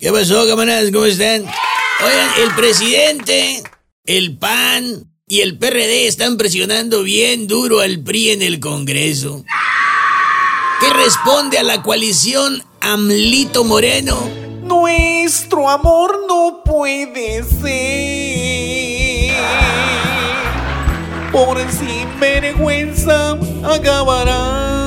¿Qué pasó, camaradas? ¿Cómo están? Oigan, el presidente, el PAN y el PRD están presionando bien duro al PRI en el Congreso. ¿Qué responde a la coalición Amlito Moreno? Nuestro amor no puede ser. Por sinvergüenza acabará.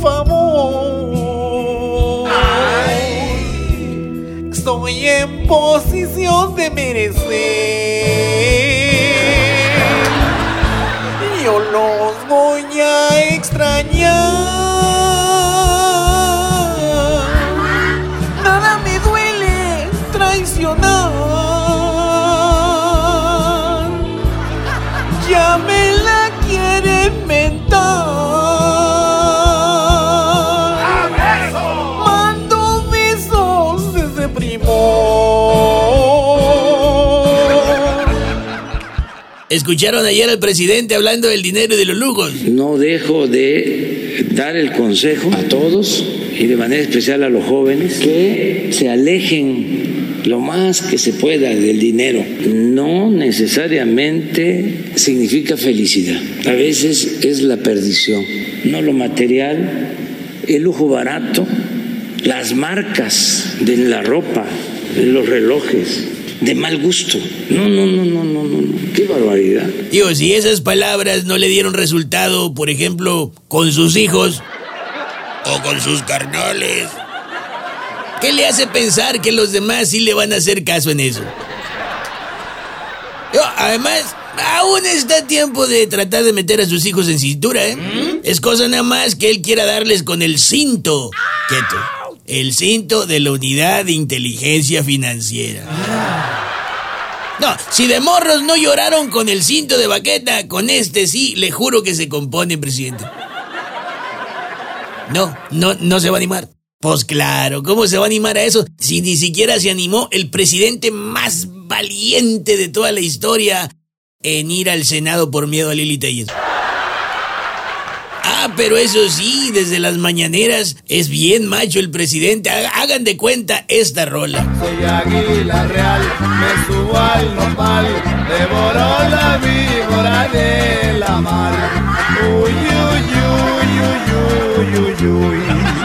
Favor. Estoy en posición de merecer. Yo los voy a extrañar. ¿Escucharon ayer al presidente hablando del dinero y de los lujos? No dejo de dar el consejo a todos y de manera especial a los jóvenes que se alejen lo más que se pueda del dinero. No necesariamente significa felicidad. A veces es la perdición. No lo material, el lujo barato, las marcas de la ropa, de los relojes, de mal gusto. No, no, no, no, no, no. Qué barbaridad. Digo, si esas palabras no le dieron resultado, por ejemplo, con sus hijos o con sus carnales, ¿qué le hace pensar que los demás sí le van a hacer caso en eso? Digo, además, aún está a tiempo de tratar de meter a sus hijos en cintura, ¿eh? Es cosa nada más que él quiera darles con el cinto. Quieto. El cinto de la unidad de inteligencia financiera. No, si de morros no lloraron con el cinto de baqueta, con este sí, le juro que se compone, presidente. No, no, no se va a animar. Pues claro, ¿cómo se va a animar a eso si ni siquiera se animó el presidente más valiente de toda la historia en ir al Senado por miedo a Lili Telles? Ah, pero eso sí, desde las mañaneras es bien macho el presidente. Haga- Hagan de cuenta esta rola. Soy águila real, me subo al nopal, devoro la víbora de la mar. Uy, uy, uy, uy, uy, uy, uy.